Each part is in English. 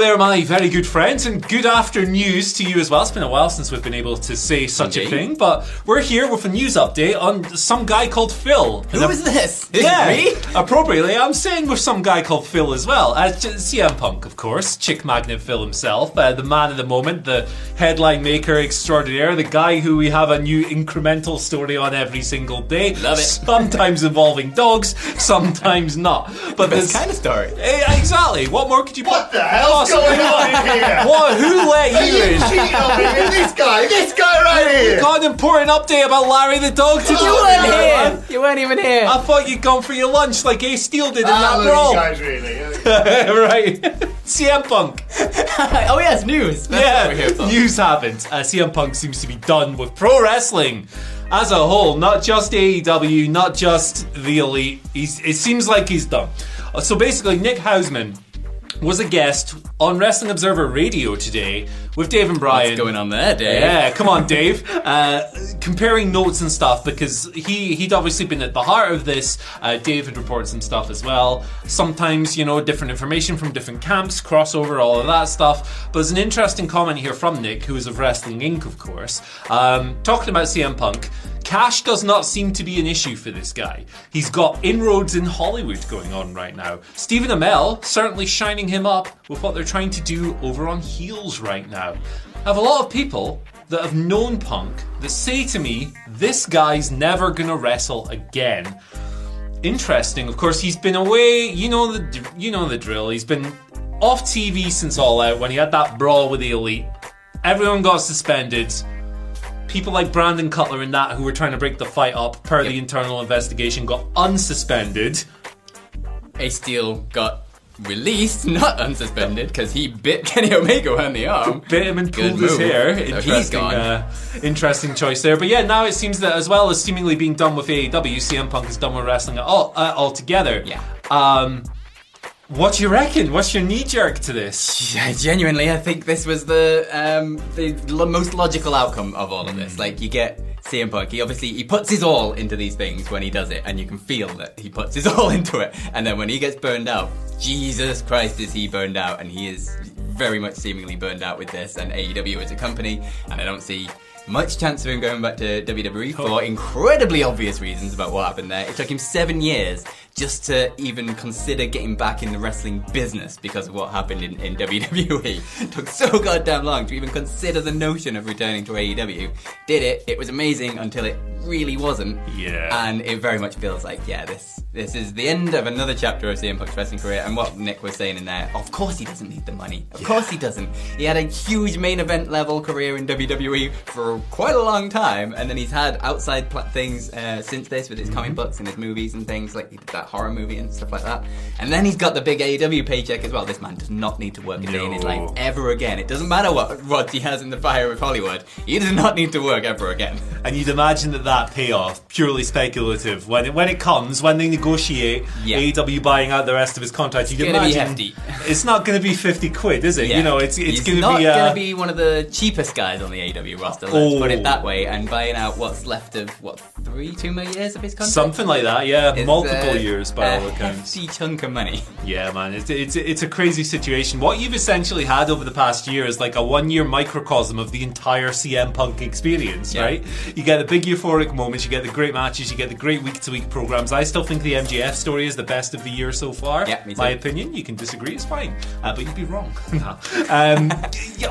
there, my very good friends, and good afternoons to you as well. It's been a while since we've been able to say such a thing, but we're here with a news update on some guy called Phil. Who is this? Is yeah, me? appropriately, I'm saying with some guy called Phil as well. Uh, CM Punk, of course, chick magnet Phil himself, uh, the man of the moment, the headline maker extraordinaire, the guy who we have a new incremental story on every single day. Love it. Sometimes involving dogs, sometimes not. But This this kind of story. Eh, exactly. What more could you? What the hell's possibly going on in here? What? Who let Are you you in? cheating on me with this guy? This guy right here! Got an important update about Larry the dog to You weren't with here. You weren't even here. I thought you'd gone for your lunch like Ace Steel did in Ah, that look, brawl. guys really. right. CM Punk. oh yes, news. That's yeah. what we're here for. News happened. Uh, CM Punk seems to be done with pro wrestling as a whole, not just AEW, not just the Elite. He's, it seems like he's done. Uh, So basically, Nick Hausman was a guest on Wrestling Observer Radio today with Dave and Brian. What's going on there, Dave? Yeah, come on, Dave. Uh, comparing notes and stuff because he he'd obviously been at the heart of this. Uh, Dave had reported some stuff as well. Sometimes you know different information from different camps, crossover, all of that stuff. But there's an interesting comment here from Nick, who is of Wrestling Inc. of course, um, talking about CM Punk. Cash does not seem to be an issue for this guy. He's got inroads in Hollywood going on right now. Stephen Amell certainly shining him up with what they're trying to do over on Heels right now. I have a lot of people that have known Punk that say to me, this guy's never gonna wrestle again. Interesting, of course, he's been away. You know the you know the drill. He's been off TV since All Out when he had that brawl with the Elite. Everyone got suspended. People like Brandon Cutler and that who were trying to break the fight up per the internal investigation got unsuspended. Ace Steel got released, not unsuspended, because he bit Kenny Omega on the arm. Bit him and Good pulled his move. hair. So he's Interesting, gone. uh, interesting choice there. But yeah, now it seems that as well as seemingly being done with AEW, CM Punk is done with wrestling all uh, altogether. Yeah. Um, what do you reckon? What's your knee jerk to this? Yeah, genuinely, I think this was the um, the lo- most logical outcome of all of this. Like, you get CM Punk. He obviously he puts his all into these things when he does it, and you can feel that he puts his all into it. And then when he gets burned out, Jesus Christ, is he burned out? And he is very much seemingly burned out with this and AEW as a company. And I don't see much chance of him going back to WWE for incredibly obvious reasons about what happened there. It took him seven years just to even consider getting back in the wrestling business because of what happened in, in WWE. It took so goddamn long to even consider the notion of returning to AEW. Did it, it was amazing until it really wasn't. Yeah. And it very much feels like, yeah, this this is the end of another chapter of CM Punk's wrestling career. And what Nick was saying in there, of course he doesn't need the money. Of course he doesn't. He had a huge main event level career in WWE for quite a long time, and then he's had outside pla- things uh, since this with his Mm-hmm. comic books and his movies and things like he did that horror movie and stuff like that. And then he's got the big AEW paycheck as well. This man does not need to work a day in his life ever again. It doesn't matter what rods he has in the fire with Hollywood. He does not need to work ever again. And you'd imagine that that payoff, purely speculative, when it, when it comes, when they negotiate Yeah. AEW buying out the rest of his contract, It's gonna be imagine hefty. it's not going to be fifty quid, is it? Yeah. You know, it's it's going to be. Uh, going to be one of the cheapest guys on the AW roster. Let's put Oh. it that way. And buying out what's left of what three, two more years of his contract. something like that. Yeah, is, multiple uh, years by a all accounts. hefty chunk of money. Yeah, man, it's, it's it's a crazy situation. What you've essentially had over the past year is like a one-year microcosm of the entire CM Punk experience, Yeah. right? You get the big euphoric moments, you get the great matches, you get the great week-to-week programs. I still think the the MJF story is the best of the year so far. Yeah, me too. My opinion. You can disagree, it's fine. Uh, but you'd be wrong. no. um,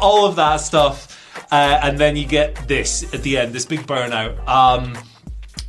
all of that stuff. Uh, and then you get this at the end, this big burnout. Um,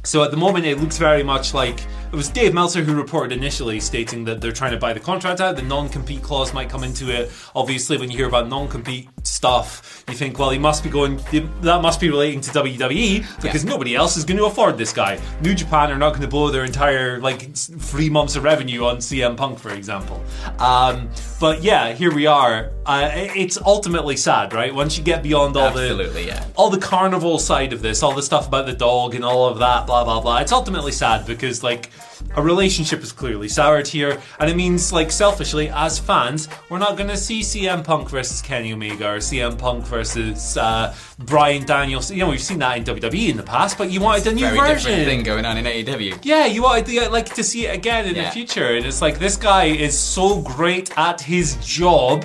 so at the moment, it looks very much like it was Dave Meltzer who reported initially, stating that they're trying to buy the contract out. The non-compete clause might come into it. Obviously, when you hear about non-compete stuff, you think, well, he must be going. That must be relating to WWE because Yeah. nobody else is going to afford this guy. New Japan are not going to blow their entire like three months of revenue on CM Punk, for example. Um, but yeah, here we are. Uh, it's ultimately sad, right? Once you get beyond all the yeah. all the carnival side of this, all the stuff about the dog and all of that, blah blah blah. It's ultimately sad because like a relationship is clearly soured here, and it means like selfishly as fans, we're not going to see CM Punk versus Kenny Omega or CM Punk versus uh, Brian Daniels. You know, we've seen that in WWE in the past, but you wanted a new Very version. different thing going on in AEW. Yeah, you wanted to, like to see it again in the future, and it's like this guy is so great at his job,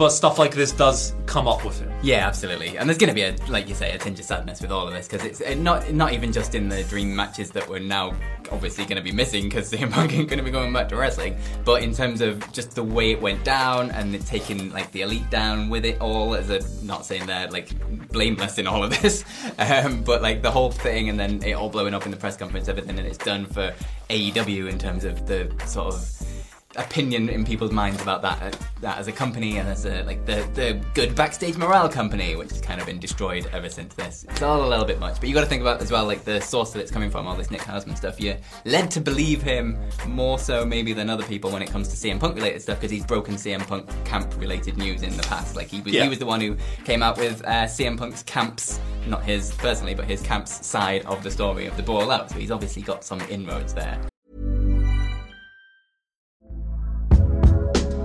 but stuff like this does come up with him. Yeah, absolutely. And there's going to be a, like you say, a tinge of sadness with all of this because it's not not even just in the dream matches that we're now obviously going to be missing because Punk ain't going to be going back to wrestling, but in terms of just the way it went down and it taking like the elite down with it all, as a not saying they're like blameless in all of this, um, but like the whole thing and then it all blowing up in the press conference, everything and it's done for AEW in terms of the sort of opinion in people's minds about that uh, that as a company and as a like the the good backstage morale company, which has kind of been destroyed ever since this. It's all a little bit much, but you got to think about as well like the source that it's coming from, all this Nick Hausman stuff. You're led to believe him more so maybe than other people when it comes to CM Punk related stuff because he's broken CM Punk camp related news in the past. Like he was Yeah. he was the one who came out with uh, CM Punk's camps, not his personally, but his camps side of the story of the ball out. So he's obviously got some inroads there.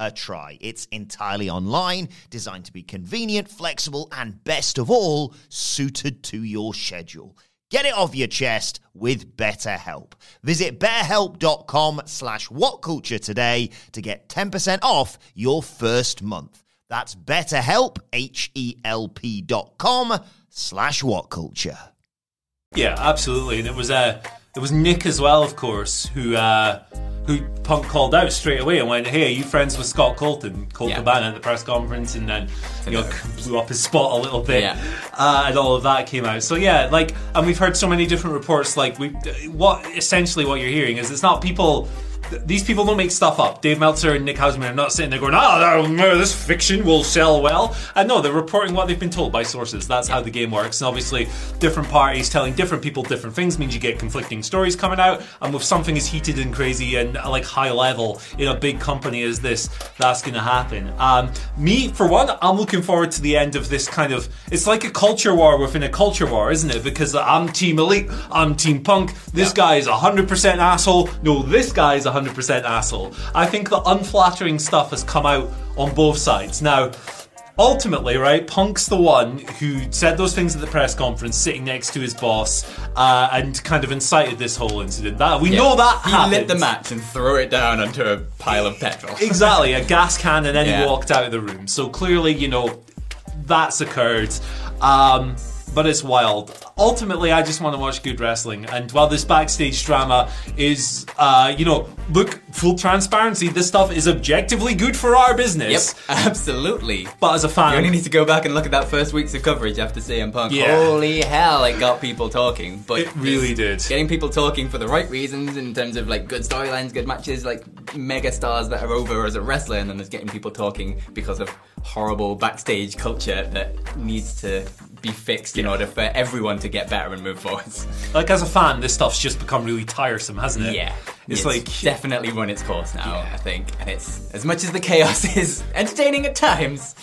a try. It's entirely online, designed to be convenient, flexible, and best of all, suited to your schedule. Get it off your chest with BetterHelp. Visit betterhelp.com slash whatculture today to get 10% off your first month. That's betterhelp, H-E-L-P dot com slash whatculture. Yeah, absolutely. And it was uh, it was Nick as well, of course, who uh, who Punk called out straight away and went, "Hey, are you friends with Scott Colton?" Colt Yeah. Cabana at the press conference, and then you know blew up his spot a little bit, Yeah. uh, and all of that came out. So yeah, like, and we've heard so many different reports. Like, we what essentially what you're hearing is it's not people th- these people don't make stuff up. Dave Meltzer and Nick Hausman are not sitting there going, "Ah, oh, this fiction will sell well." And no, they're reporting what they've been told by sources. That's how the game works. And obviously, different parties telling different people different things means you get conflicting stories coming out. And with something as heated and crazy and uh, like high level in a big company as this, that's going to happen. Um, me, for one, I'm looking forward to the end of this kind of. It's like a culture war within a culture war, isn't it? Because I'm Team Elite, I'm Team Punk. This guy is 100% asshole. No, this guy is 100% asshole. I think the unflattering stuff has come out on both sides. Now, ultimately, right, Punk's the one who said those things at the press conference, sitting next to his boss, uh, and kind of incited this whole incident. That we know that he happened. lit the match and threw it down onto a pile of petrol. exactly a gas can, and then Yeah. he walked out of the room. So clearly, you know, that's occurred. Um, but it's wild. Ultimately, I just want to watch good wrestling. And while this backstage drama is, uh, you know, look, full transparency, this stuff is objectively good for our business. Yep, absolutely. But as a You fan, only need to go back and look at that first week's of coverage after CM Punk. Yeah. Holy hell, it got people talking. But It really did. Getting people talking for the right reasons in terms of like good storylines, good matches, like mega stars that are over as a wrestler, and then there's getting people talking because of horrible backstage culture that needs to be fixed in order for everyone to get better and move forwards. like as a fan, this stuff's just become really tiresome, hasn't it? Yeah. It's, like definitely run its course now, Yeah. I think. And it's as much as the chaos is entertaining at times,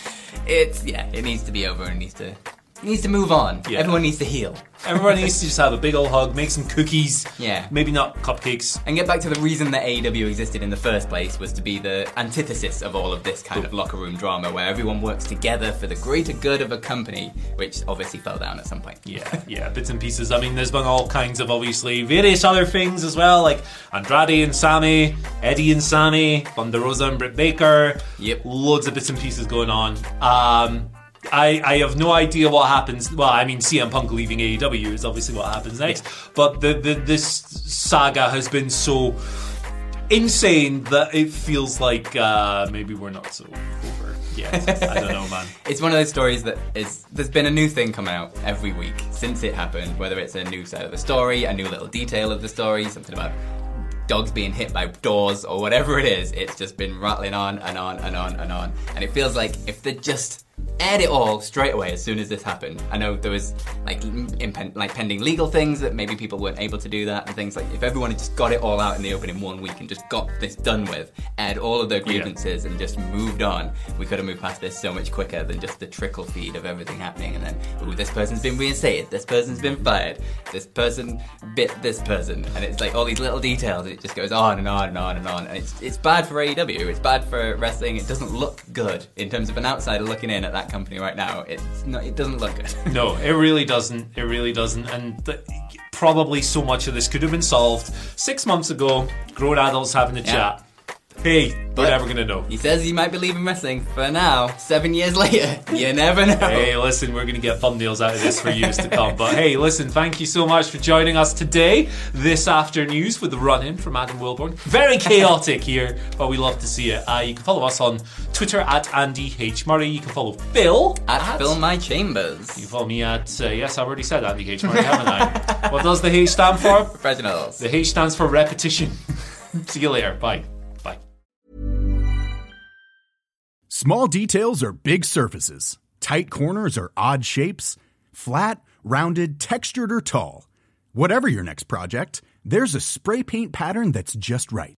it's yeah, it needs to be over and it needs to needs to move on. Yeah. Everyone needs to heal. everyone needs to just have a big old hug, make some cookies. Yeah. Maybe not cupcakes. And get back to the reason that AEW existed in the first place was to be the antithesis of all of this kind of locker room drama where everyone works together for the greater good of a company, which obviously fell down at some point. Yeah, yeah, bits and pieces. I mean, there's been all kinds of obviously various other things as well, like Andrade and Sammy, Eddie and Sammy, Thunder Rosa and Britt Baker. Yep. Loads of bits and pieces going on. Um, I, I have no idea what happens. Well, I mean, CM Punk leaving AEW is obviously what happens next. But the, the this saga has been so insane that it feels like uh, maybe we're not so over yet. I don't know, man. It's one of those stories that is. There's been a new thing come out every week since it happened. Whether it's a new side of the story, a new little detail of the story, something about dogs being hit by doors, or whatever it is. It's just been rattling on and on and on and on. And it feels like if they just aired it all straight away as soon as this happened. I know there was like impen- like pending legal things that maybe people weren't able to do that and things like if everyone had just got it all out in the open in one week and just got this done with, aired all of their grievances and just moved on, we could have moved past this so much quicker than just the trickle feed of everything happening and then ooh this person's been reinstated, this person's been fired, this person bit this person. And it's like all these little details and it just goes on and on and on and on. And it's it's bad for AEW, it's bad for wrestling, it doesn't look good in terms of an outsider looking in at that company right now. It's not it doesn't look good. No, it really doesn't. It really doesn't. And th- probably so much of this could have been solved six months ago. Grown adults having a Yeah. chat. Hey, we're never gonna know. He says he might be leaving wrestling for now. Seven years later, you never know. Hey, listen, we're gonna get thumbnails out of this for years to come. But hey, listen, thank you so much for joining us today, this afternoon, with the run-in from Adam Wilborn. Very chaotic here, but we love to see it. Uh, you can follow us on Twitter at Andy H Murray. You can follow Phil At Fill My Chambers. You can follow me at uh, yes, I've already said Andy H Murray, haven't I? what does the H stand for? Professionals. The H stands for repetition. See you later. Bye. Bye. Small details are big surfaces. Tight corners are odd shapes. Flat, rounded, textured, or tall. Whatever your next project, there's a spray paint pattern that's just right.